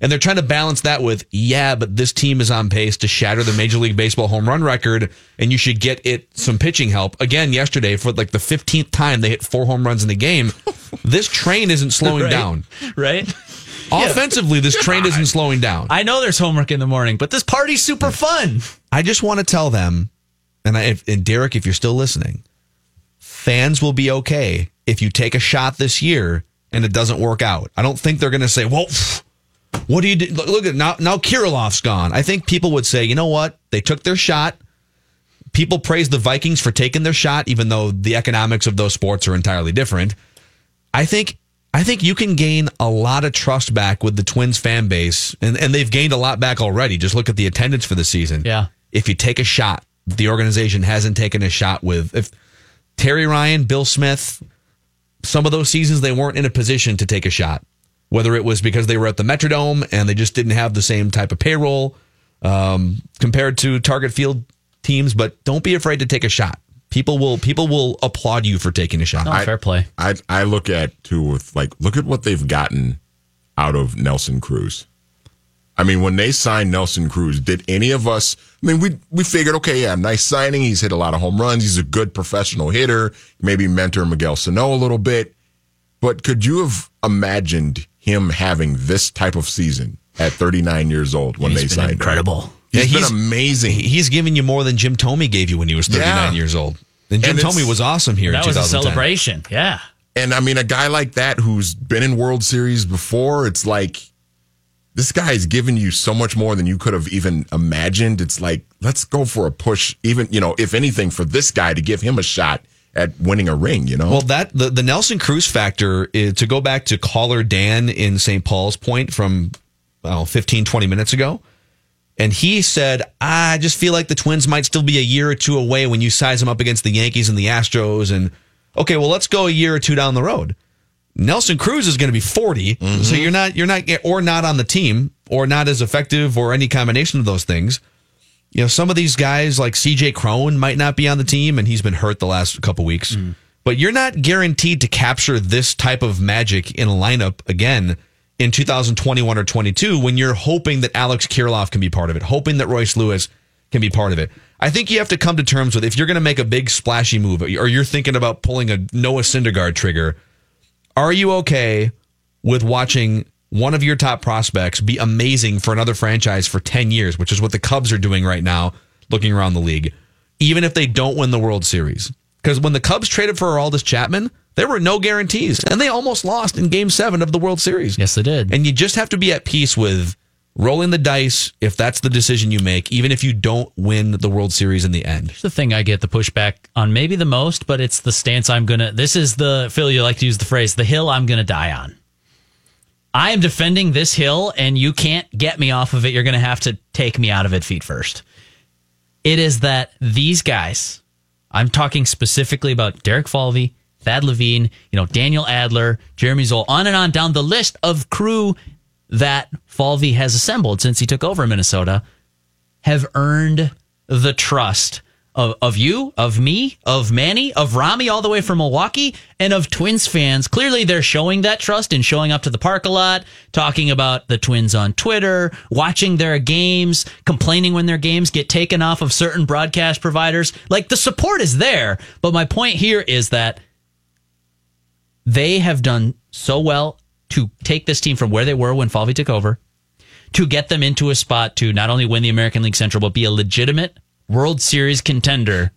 And they're trying to balance that with, yeah, but this team is on pace to shatter the Major League Baseball home run record, and you should get it some pitching help. Again, yesterday, for like the 15th time, they hit four home runs in the game. *laughs* this train isn't slowing right? down. Right? Offensively, this train isn't slowing down. I know there's homework in the morning, but this party's super fun. I just want to tell them, and, I, and Derek, if you're still listening, fans will be okay if you take a shot this year and it doesn't work out. I don't think they're going to say, well, what do you do? Look at now, now Kirilloff's gone. I think people would say, you know what? They took their shot. People praise the Vikings for taking their shot, even though the economics of those sports are entirely different. I think I think you can gain a lot of trust back with the Twins fan base, and, and they've gained a lot back already. Just look at the attendance for the season. Yeah. If you take a shot, the organization hasn't taken a shot with if Terry Ryan, Bill Smith, some of those seasons they weren't in a position to take a shot. Whether it was because they were at the Metrodome and they just didn't have the same type of payroll um, compared to Target Field teams, but don't be afraid to take a shot people will people will applaud you for taking a shot. No, fair play. I I look at too with like look at what they've gotten out of Nelson Cruz. I mean, when they signed Nelson Cruz, did any of us? I mean, we we figured, okay, yeah, nice signing. He's hit a lot of home runs. He's a good professional hitter. Maybe mentor Miguel Sano a little bit. But could you have imagined him having this type of season at 39 years old when he's they signed? Incredible. Him? He's, yeah, he's been amazing. He's giving you more than Jim Thome gave you when he was 39 yeah. years old. And Jim and Thome was awesome here. That was a celebration. Yeah. And I mean, a guy like that who's been in World Series before, it's like this guy guy's given you so much more than you could have even imagined. It's like let's go for a push. Even you know, if anything, for this guy to give him a shot at winning a ring. You know. Well, that the, the Nelson Cruz factor is to go back to caller Dan in St. Paul's point from oh, 15, 20 minutes ago. And he said, I just feel like the Twins might still be a year or two away when you size them up against the Yankees and the Astros. And okay, well, let's go a year or two down the road. Nelson Cruz is going to be 40, mm-hmm. so you're not you're not or not on the team or not as effective or any combination of those things. You know, some of these guys like CJ Cron might not be on the team and he's been hurt the last couple weeks. Mm-hmm. But you're not guaranteed to capture this type of magic in a lineup again in 2021 or 22 when you're hoping that Alex Kirilloff can be part of it, hoping that Royce Lewis can be part of it. I think you have to come to terms with if you're going to make a big splashy move or you're thinking about pulling a Noah Syndergaard trigger, are you okay with watching one of your top prospects be amazing for another franchise for 10 years, which is what the Cubs are doing right now, looking around the league, even if they don't win the World Series? Because when the Cubs traded for Aroldis Chapman, there were no guarantees, and they almost lost in game seven of the World Series. Yes, they did. And you just have to be at peace with rolling the dice if that's the decision you make, even if you don't win the World Series in the end. the thing I get the pushback on maybe the most, but it's the stance I'm gonna. This is the Phil. You like to use the phrase "the hill I'm gonna die on." I am defending this hill, and you can't get me off of it. You're gonna have to take me out of it feet first. It is that these guys. I'm talking specifically about Derek Falvey, Thad Levine, you know Daniel Adler, Jeremy Zoll, on and on down the list of crew that Falvey has assembled since he took over Minnesota have earned the trust of, of you, of me, of Manny, of Rami, all the way from Milwaukee, and of Twins fans. Clearly, they're showing that trust and showing up to the park a lot, talking about the Twins on Twitter, watching their games, complaining when their games get taken off of certain broadcast providers. Like the support is there. But my point here is that they have done so well to take this team from where they were when Falvey took over to get them into a spot to not only win the American League Central, but be a legitimate World Series contender.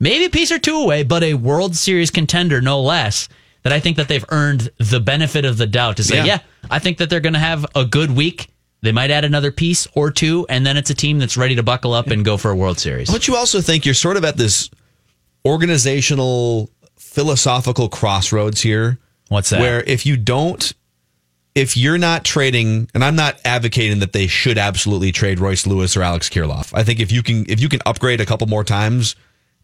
Maybe a piece or two away, but a World Series contender, no less. That I think that they've earned the benefit of the doubt to say, Yeah. yeah, I think that they're going to have a good week. They might add another piece or two, and then it's a team that's ready to buckle up and go for a World Series. But you also think you're sort of at this organizational, philosophical crossroads here. What's that? Where if you don't, if you're not trading, and I'm not advocating that they should absolutely trade Royce Lewis or Alex Kirilloff. I think if you can, if you can upgrade a couple more times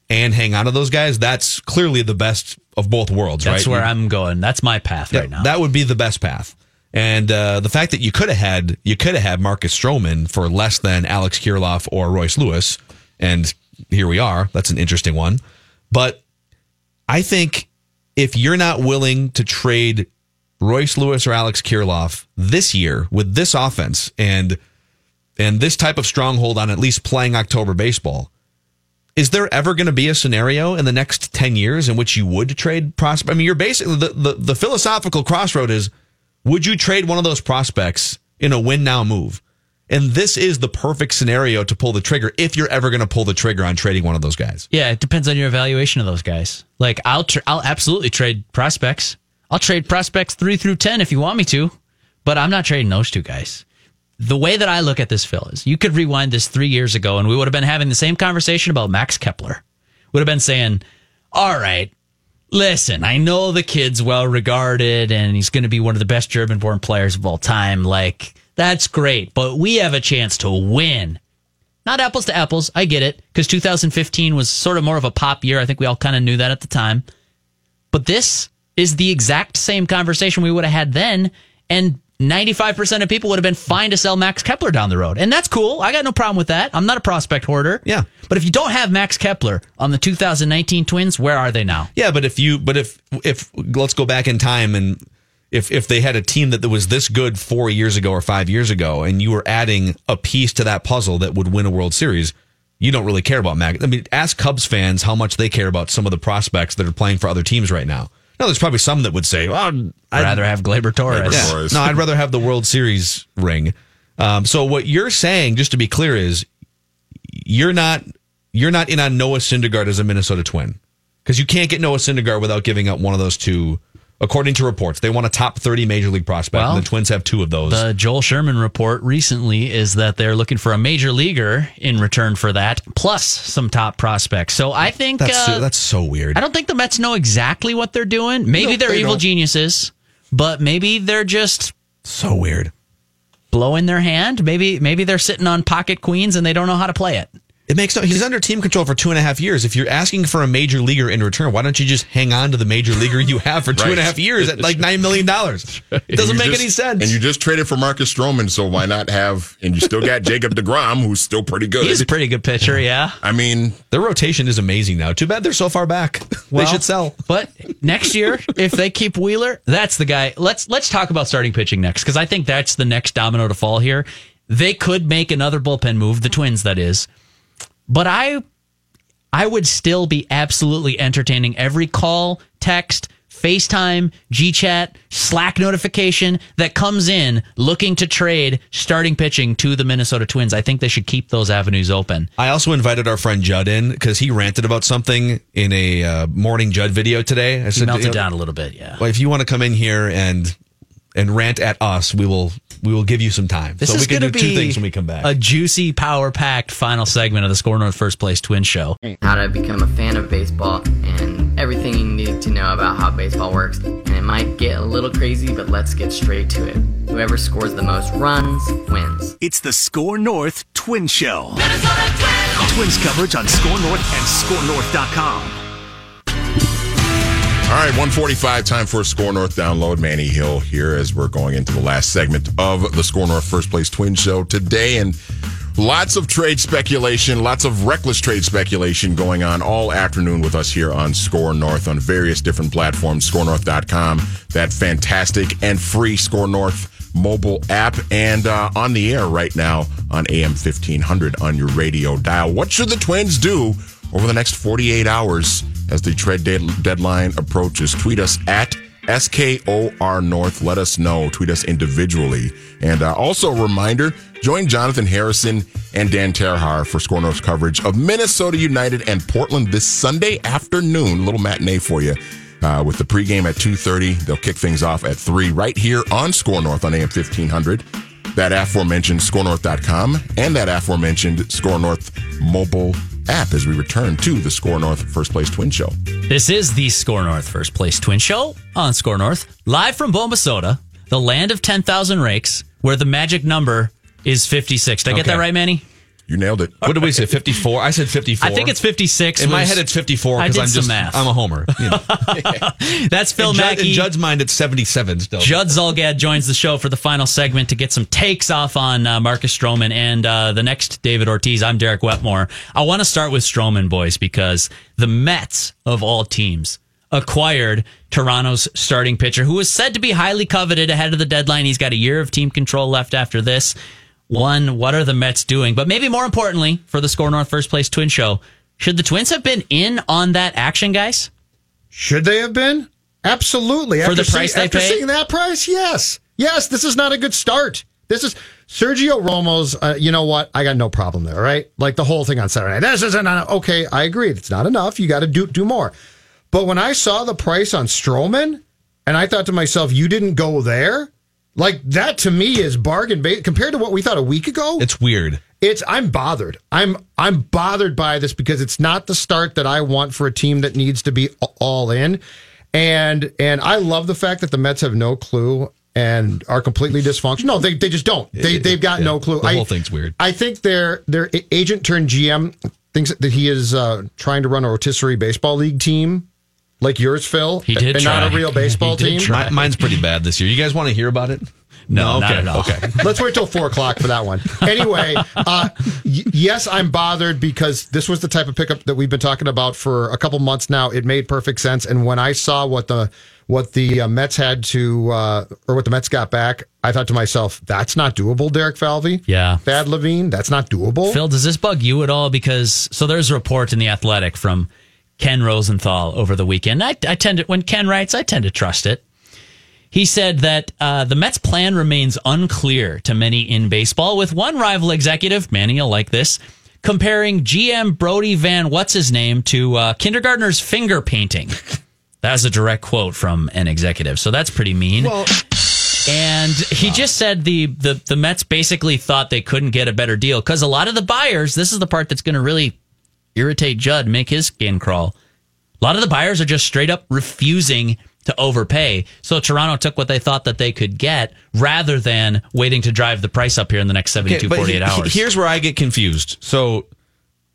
and hang on to those guys, that's clearly the best of both worlds, right? that's right? where I'm going. That's my path Yeah, right now. That would be the best path. And uh, the fact that you could have had you could have had Marcus Stroman for less than Alex Kirilloff or Royce Lewis, and here we are. That's an interesting one. But I think if you're not willing to trade Royce Lewis or Alex Kirilloff this year with this offense and and this type of stronghold on at least playing October baseball, is there ever going to be a scenario in the next 10 years in which you would trade prospect? I mean, you're basically the, the, the philosophical crossroad is would you trade one of those prospects in a win now move? And this is the perfect scenario to pull the trigger if you're ever going to pull the trigger on trading one of those guys. Yeah, it depends on your evaluation of those guys. Like I'll tr- I'll absolutely trade prospects. I'll trade prospects 3 through 10 if you want me to, but I'm not trading those two guys. The way that I look at this Phil is you could rewind this 3 years ago and we would have been having the same conversation about Max Kepler. Would have been saying, "All right, listen, I know the kid's well regarded and he's going to be one of the best German born players of all time. Like, that's great, but we have a chance to win. Not apples to apples. I get it because 2015 was sort of more of a pop year. I think we all kind of knew that at the time. But this is the exact same conversation we would have had then. And 95% of people would have been fine to sell Max Kepler down the road. And that's cool. I got no problem with that. I'm not a prospect hoarder. Yeah. But if you don't have Max Kepler on the 2019 Twins, where are they now? Yeah, but if you but if if let's go back in time and if if they had a team that was this good 4 years ago or 5 years ago and you were adding a piece to that puzzle that would win a World Series, you don't really care about Max. I mean, ask Cubs fans how much they care about some of the prospects that are playing for other teams right now. No, there's probably some that would say, "Well, I'd I'd rather have Glaber Torres. Gleyber yeah. Torres. No, I'd rather have the World Series ring. Um, so what you're saying, just to be clear, is you're not you're not in on Noah Syndergaard as a Minnesota Twin because you can't get Noah Syndergaard without giving up one of those two according to reports. They want a top 30 major league prospect, Well, and the Twins have two of those. The Joel Sherman report recently is that they're looking for a major leaguer in return for that, plus some top prospects. So I think that's, uh, that's so weird. I don't think the Mets know exactly what they're doing. Maybe No, they're they evil don't. geniuses, but maybe they're just so weird. blowing their hand. Maybe maybe they're sitting on pocket queens and they don't know how to play it. It makes no. He's under team control for two and a half years. If you're asking for a major leaguer in return, why don't you just hang on to the major leaguer you have for two and a half years at like nine million dollars? *laughs* It doesn't make just- any sense. And you just traded for Marcus Stroman, so why not have? And you still got Jacob Degrom, who's still pretty good. He's a pretty good pitcher, yeah. I mean, Their rotation is amazing now. Too bad they're so far back. *laughs* they should sell. *laughs* But next year, if they keep Wheeler, that's the guy. Let's let's talk about starting pitching next because I think that's the next domino to fall here. They could make another bullpen move, the Twins, that is. But I, I would still be absolutely entertaining every call, text, FaceTime, GChat, Slack notification that comes in looking to trade starting pitching to the Minnesota Twins. I think they should keep those avenues open. I also invited our friend Judd in because he ranted about something in a uh, morning Judd video today. I He said, melted you know, down a little bit, yeah. Well, if you want to come in here and and rant at us, we will we will give you some time. This so is we can going do to be two things when we come back. A juicy, power packed final segment of the SKOR North First Place Twin Show. how to become a fan of baseball and everything you need to know about how baseball works. And it might get a little crazy, but let's get straight to it. Whoever scores the most runs wins. It's the SKOR North Twin Show. Twins coverage on SKOR North and SKORNorth.com. All right, 145 time for a SKOR North download. Manny Hill here as we're going into the last segment of the SKOR North First Place Twin Show today. And lots of trade speculation, lots of reckless trade speculation going on all afternoon with us here on SKOR North on various different platforms, skornorth.com, that fantastic and free SKOR North mobile app, and uh, on the air right now on AM 1500 on your radio dial. What should the Twins do over the next 48 hours as the trade de- deadline approaches? Tweet us at SKOR North. Let us know. Tweet us individually. And uh, also a reminder join Jonathan Harrison and Dan Terhar for SKOR North's coverage of Minnesota United and Portland this Sunday afternoon. little matinee for you. Uh, with the pregame at 2.30 they'll kick things off at 3 right here on SKOR North on am 1500 that aforementioned skornorth.com and that aforementioned SKOR North mobile app as we return to the SKOR North first place twin show This is the SKOR North First Place Twin Show on SKOR North, live from Bombasota, the land of 10,000 rakes, where the magic number is 56. Did I get Okay. that right, Manny? You nailed it what did we say? Fifty four. I said fifty four. I think it's 56. in my head. It's fifty four I because did I'm some just math. I'm a homer. You know. *laughs* That's Phil in, Judd, Mackey. in Judd's mind, it's seventy seven still. Judd Zulgad joins the show for the final segment to get some takes off on uh, Marcus Stroman and uh, the next David Ortiz. I'm Derek Wetmore. I want to start with Stroman, boys, because the Mets of all teams acquired Toronto's starting pitcher, who was said to be highly coveted ahead of the deadline. He's got a year of team control left after this. One, what are the Mets doing? But maybe more importantly, for the SKOR North First Place Twin Show, should the Twins have been in on that action, guys? Should they have been? Absolutely. For after the price seeing, they after paid? seeing that price, yes, yes. This is not a good start. This is Sergio Romo's. Uh, you know what? I got no problem there. Right, like the whole thing on Saturday night. This isn't enough. okay. I agree. It's not enough. You got to do do more. But when I saw the price on Stroman, and I thought to myself, you didn't go there. Like that to me is bargain bait compared to what we thought a week ago. It's weird. It's I'm bothered. I'm I'm bothered by this because it's not the start that I want for a team that needs to be all in. And and I love the fact that the Mets have no clue and are completely dysfunctional. No, they, they just don't. They they've got no clue. The I- whole thing's weird. I think their their agent turned GM thinks that he is uh, trying to run a rotisserie baseball league team like yours, Phil. He did and not a real *laughs* baseball team. try. Mi- mine's pretty bad this year. You guys want to hear about it? No, not okay, at all. Okay. *laughs* Let's wait till four o'clock for that one. Anyway, uh, y- yes, I'm bothered because this was the type of pickup that we've been talking about for a couple months now. It made perfect sense, and when I saw what the what the uh, Mets had to uh, or what the Mets got back, I thought to myself, "That's not doable." Derek Falvey, Yeah. Thad Levine, that's not doable. Phil, does this bug you at all? Because so there's a report in the Athletic from Ken Rosenthal over the weekend. I, I tend to when Ken writes, I tend to trust it. He said that uh, the Mets' plan remains unclear to many in baseball, with one rival executive, Manny, you'll like this, comparing GM Brody Van What's his name to uh, kindergartner's finger painting. *laughs* That was a direct quote from an executive. So that's pretty mean. Well, and he just said the, the the Mets basically thought they couldn't get a better deal because a lot of the buyers. This is the part that's going to really irritate Judd, make his skin crawl. A lot of the buyers are just straight up refusing to overpay. So Toronto took what they thought that they could get rather than waiting to drive the price up here in the next 72, Okay, 48 he- hours. Here's where I get confused. So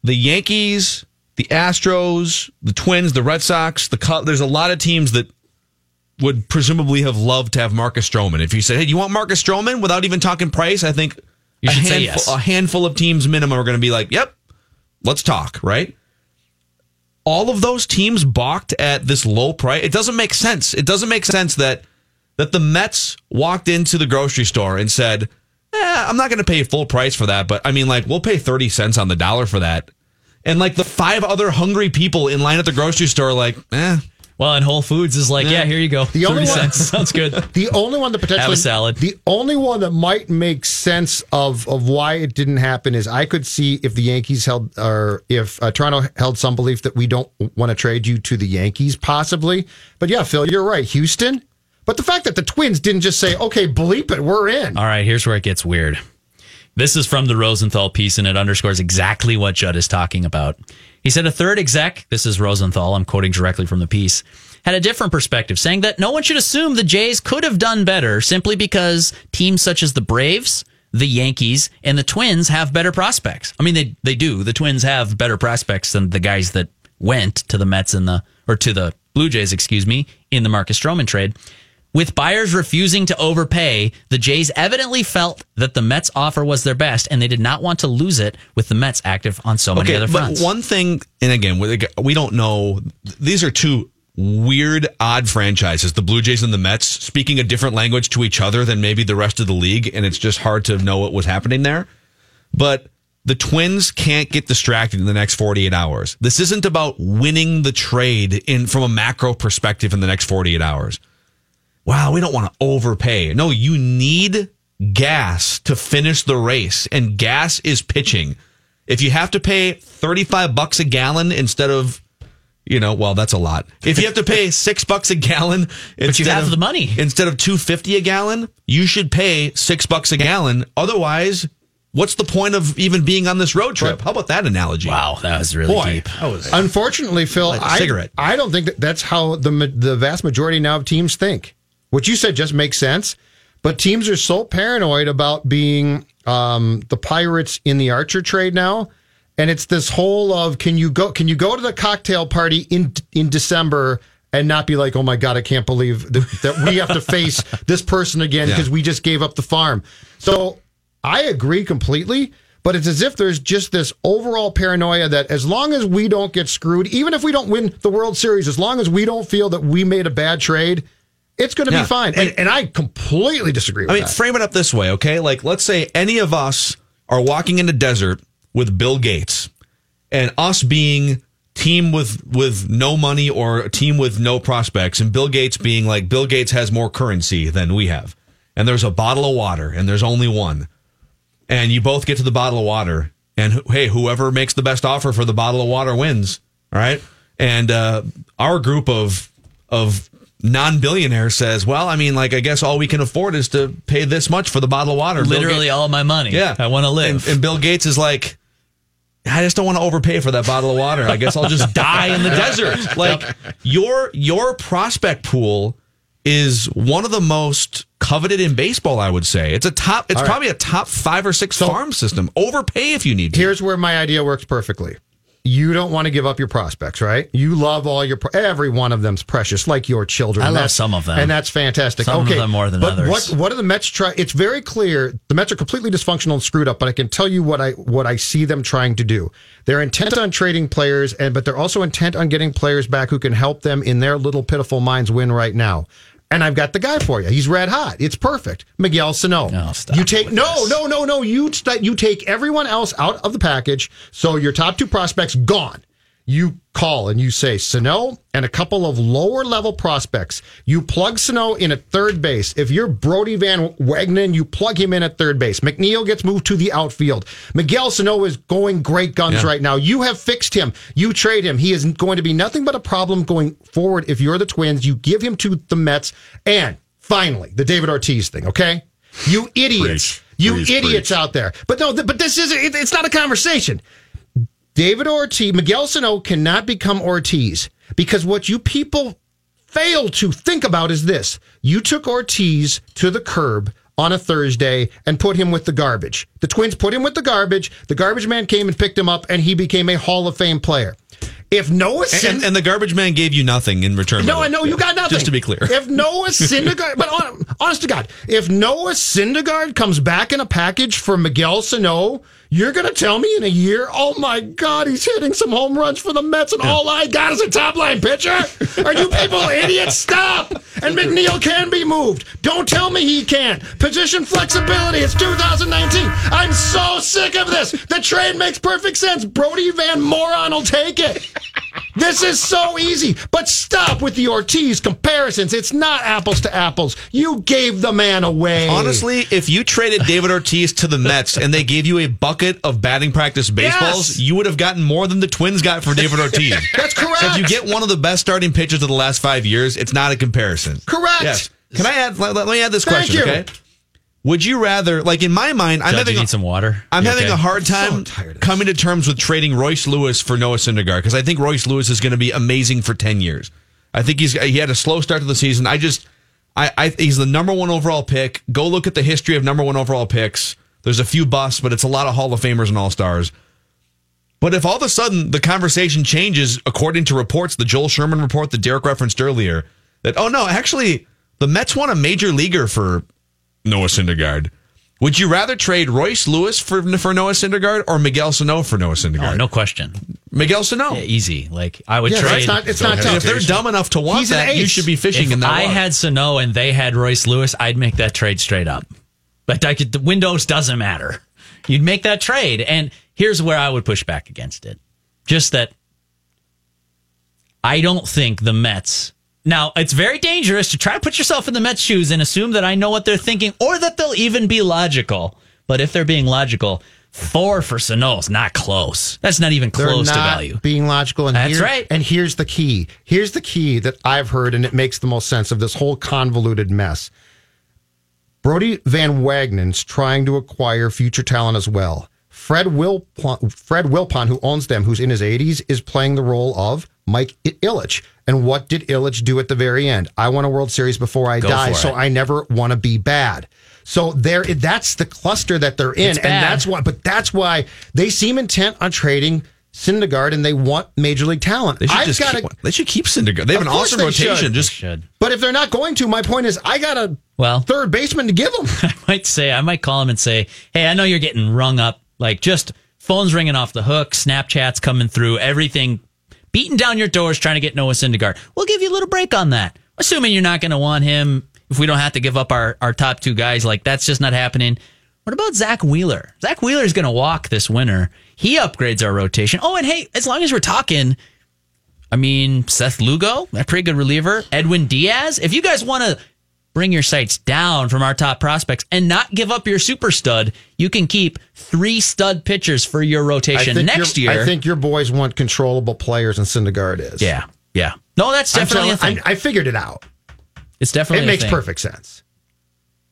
the Yankees, the Astros, the Twins, the Red Sox, the Cubs, there's a lot of teams that would presumably have loved to have Marcus Stroman. If you said, "Hey, do you want Marcus Stroman?" without even talking price, I think You a should say handful, yes. a handful of teams minimum are going to be like, "Yep, let's talk." Right? All of those teams balked at this low price. It doesn't make sense. It doesn't make sense that that the Mets walked into the grocery store and said, eh, I'm not going to pay full price for that, but I mean, like, we'll pay 30 cents on the dollar for that. And like the five other hungry people in line at the grocery store, like, eh. Well, and Whole Foods is like, yeah, here you go. The only 30 one- cents. *laughs* Sounds good. *laughs* The only one that potentially Have a salad. The only one that might make sense of of why it didn't happen is I could see if the Yankees held or if uh, Toronto held some belief that we don't want to trade you to the Yankees, possibly. But yeah, Phil, you're right. Houston. But the fact that the Twins didn't just say, "Okay, bleep it, we're in." All right, here's where it gets weird. This is from the Rosenthal piece, and it underscores exactly what Judd is talking about. He said a third exec, this is Rosenthal, I'm quoting directly from the piece, had a different perspective, saying that no one should assume the Jays could have done better simply because teams such as the Braves, the Yankees, and the Twins have better prospects. I mean, they they do. The Twins have better prospects than the guys that went to the Mets and the or to the Blue Jays, excuse me, in the Marcus Stroman trade. With buyers refusing to overpay, the Jays evidently felt that the Mets offer was their best, and they did not want to lose it with the Mets active on so many Okay, other but one thing, and again, we we don't know. These are two weird, odd franchises. The Blue Jays and the Mets speaking a different language to each other than maybe the rest of the league, and it's just hard to know what was happening there. But the Twins can't get distracted in the next 48 hours. This isn't about winning the trade in from a macro perspective in the next 48 hours. Wow, we don't want to overpay. No, you need gas to finish the race, and gas is pitching. If you have to pay 35 bucks a gallon instead of you know, well, that's a lot. If you have to pay *laughs* six bucks a gallon, But you have of- the money. instead of two fifty a gallon. You should pay six bucks a gallon. Otherwise, what's the point of even being on this road trip? How about that analogy? wow, that was really boy, deep. that was Unfortunately, Phil, Like a I, cigarette. I don't think that that's how the the vast majority now of teams think. What you said just makes sense, but teams are so paranoid about being um, the pirates in the Archer trade now, and it's this whole of can you go can you go to the cocktail party in in December and not be like, oh my god, I can't believe that, that we have to *laughs* face this person again Yeah. because we just gave up the farm. So I agree completely, but it's as if there's just this overall paranoia that as long as we don't get screwed, even if we don't win the World Series, as long as we don't feel that we made a bad trade, it's going to Yeah. be fine. And, and I completely disagree with I mean, that. frame it up this way, okay? Like, let's say any of us are walking in the desert with Bill Gates, and us being team with with no money or a team with no prospects, and Bill Gates being like Bill Gates has more currency than we have, and there's a bottle of water, and there's only one, and you both get to the bottle of water, and hey, whoever makes the best offer for the bottle of water wins, all right? And uh, our group of of non-billionaire says, "Well, I mean, like, I guess all we can afford is to pay this much for the bottle of water." Literally Ga- all my money. yeah, I want to live. And, and Bill Gates is like, "I just don't want to overpay for that bottle of water. I guess I'll just die in the *laughs* desert." Like your your prospect pool is one of the most coveted in baseball. I would say it's a top. It's All right. probably a top five or six farm system. Overpay if you need to. Here's where my idea works perfectly. You don't want to give up your prospects, right? You love all your every one of them's precious, like your children. I And love some of them. and that's fantastic. Some of okay, them more than but others. What what do the Mets try? It's very clear the Mets are completely dysfunctional and screwed up. But I can tell you what I what I see them trying to do. They're intent on trading players, and but they're also intent on getting players back who can help them in their little pitiful minds win right now. And I've got the guy for you. He's red hot. It's perfect. Miguel Sano. Stop you take no, this. no, no, no. You st- you take everyone else out of the package. So your top two prospects gone. You call and you say Sano and a couple of lower level prospects. You plug Sano in at third base. If you're Brodie Van Wagenen, you plug him in at third base. McNeil gets moved to the outfield. Miguel Sano is going great guns Yeah. right now. You have fixed him. You trade him. He is going to be nothing but a problem going forward. If you're the Twins, you give him to the Mets. And finally, the David Ortiz thing. Okay, you idiots. Preach. You Preach, idiots preach. out there. But no, but this is it's not a conversation. David Ortiz, Miguel Sano cannot become Ortiz because what you people fail to think about is this. You took Ortiz to the curb on a Thursday and put him with the garbage. The Twins put him with the garbage. The garbage man came and picked him up and he became a Hall of Fame player. If Noah And, and, and the garbage man gave you nothing in return. no, I know you got nothing. Just to be clear. if Noah *laughs* Syndergaard, but hon- honest to God, if Noah Syndergaard comes back in a package for Miguel Sano, you're going to tell me in a year, oh my God, he's hitting some home runs for the Mets, and all I got is a top line pitcher? Are you people *laughs* idiots? Stop! And McNeil can be moved. Don't tell me he can't. Position flexibility. It's 2019. I'm so sick of this. The trade makes perfect sense. Brody Van Moron will take it. This is so easy, but stop with the Ortiz comparisons. It's not apples to apples. You gave the man away. Honestly, if you traded David Ortiz to the Mets and they gave you a bucket of batting practice baseballs, Yes. you would have gotten more than the Twins got for David *laughs* Ortiz. That's correct. So if you get one of the best starting pitchers of the last five years, it's not a comparison. Correct. Yes. Can I add? Let, let me add this Thank question. you. Okay. Would you rather, like in my mind, I'm Judge, having you a- some water. I'm You having okay? a hard time this. coming to terms with trading Royce Lewis for Noah Syndergaard because I think Royce Lewis is going to be amazing for ten years. I think he's he had a slow start to the season. I just I, I he's the number one overall pick. Go look at the history of number one overall picks. There's a few busts, but it's a lot of Hall of Famers and All Stars. But if all of a sudden the conversation changes, according to reports, the Joel Sherman report that Derek referenced earlier, that oh no, actually the Mets want a major leaguer for Noah Syndergaard. Would you rather trade Royce Lewis for for Noah Syndergaard or Miguel Sano for Noah Syndergaard? Oh, no question. Miguel Sano. Yeah, easy. Like I would Yeah, trade. that's not, it's not tough. if they're dumb enough to want He's that, you should be fishing if in that. I water. had Sano and they had Royce Lewis, I'd make that trade straight up. But I could, the windows doesn't matter. You'd make that trade. And here's where I would push back against it. Just that I don't think the Mets. Now, it's very dangerous to try to put yourself in the Mets' shoes and assume that I know what they're thinking or that they'll even be logical. But if they're being logical, four for Sano is not close. That's not even close not to value. being logical. And That's here- right. And here's the key. Here's the key that I've heard, and it makes the most sense of this whole convoluted mess. Brodie Van Wagenen's trying to acquire future talent as well. Fred Wilpon, Fred Wilpon, who owns them, who's in his 80s, is playing the role of Mike Ilitch. And what did Ilitch do at the very end? I want a World Series before I Go die, so it. I never want to be bad. So there, that's the cluster that they're in, and that's why. But that's why they seem intent on trading Syndergaard, and they want major league talent. They should I've just got keep, to. they should keep Syndergaard. They have an awesome rotation. should. Just Should. But if they're not going to, my point is, I got a Well- third baseman to give them. *laughs* I might say, I might call him and say, hey, I know you're getting rung up. Like just phones ringing off the hook, Snapchats coming through, everything beating down your doors trying to get Noah Syndergaard. We'll give you a little break on that. Assuming you're not going to want him if we don't have to give up our, our top two guys. Like that's just not happening. What about Zack Wheeler? Zack Wheeler is going to walk this winter. He upgrades our rotation. Oh, and hey, as long as we're talking, I mean, Seth Lugo, a pretty good reliever. Edwin Diaz. If you guys want to bring your sights down from our top prospects and not give up your super stud, you can keep three stud pitchers for your rotation next year. I think your boys want controllable players, and Syndergaard is. yeah, yeah. No, that's definitely a telling- thing. I, I figured it out. it's definitely It makes perfect sense.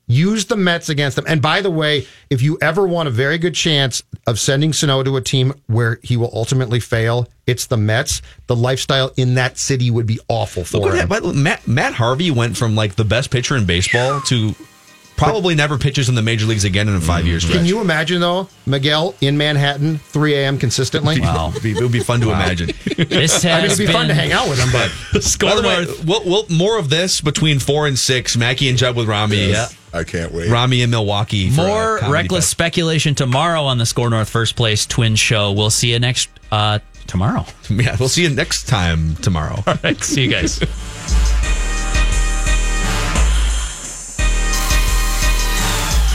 Use the Mets against them. And by the way, if you ever want a very good chance of sending Sano to a team where he will ultimately fail, it's the Mets. The lifestyle in that city would be awful for Look him. happened. But Matt, Matt Harvey went from like the best pitcher in baseball to probably never pitches in the major leagues again in a five years. Can you imagine though, Miguel in Manhattan, 3 a.m. consistently? Wow. It would be, it would be fun to imagine. This *laughs* has I mean, it'd be been fun to hang out with him, but By the way, we'll, we'll, more of this between four and six. Mackey and Judd with Rami. Yeah. I can't wait. Rami in Milwaukee. for, More reckless Fest. speculation tomorrow on the SKOR North First Place Twin Show. We'll see you next uh, tomorrow. *laughs* Yeah, we'll see you next time tomorrow. All right, see you guys. *laughs*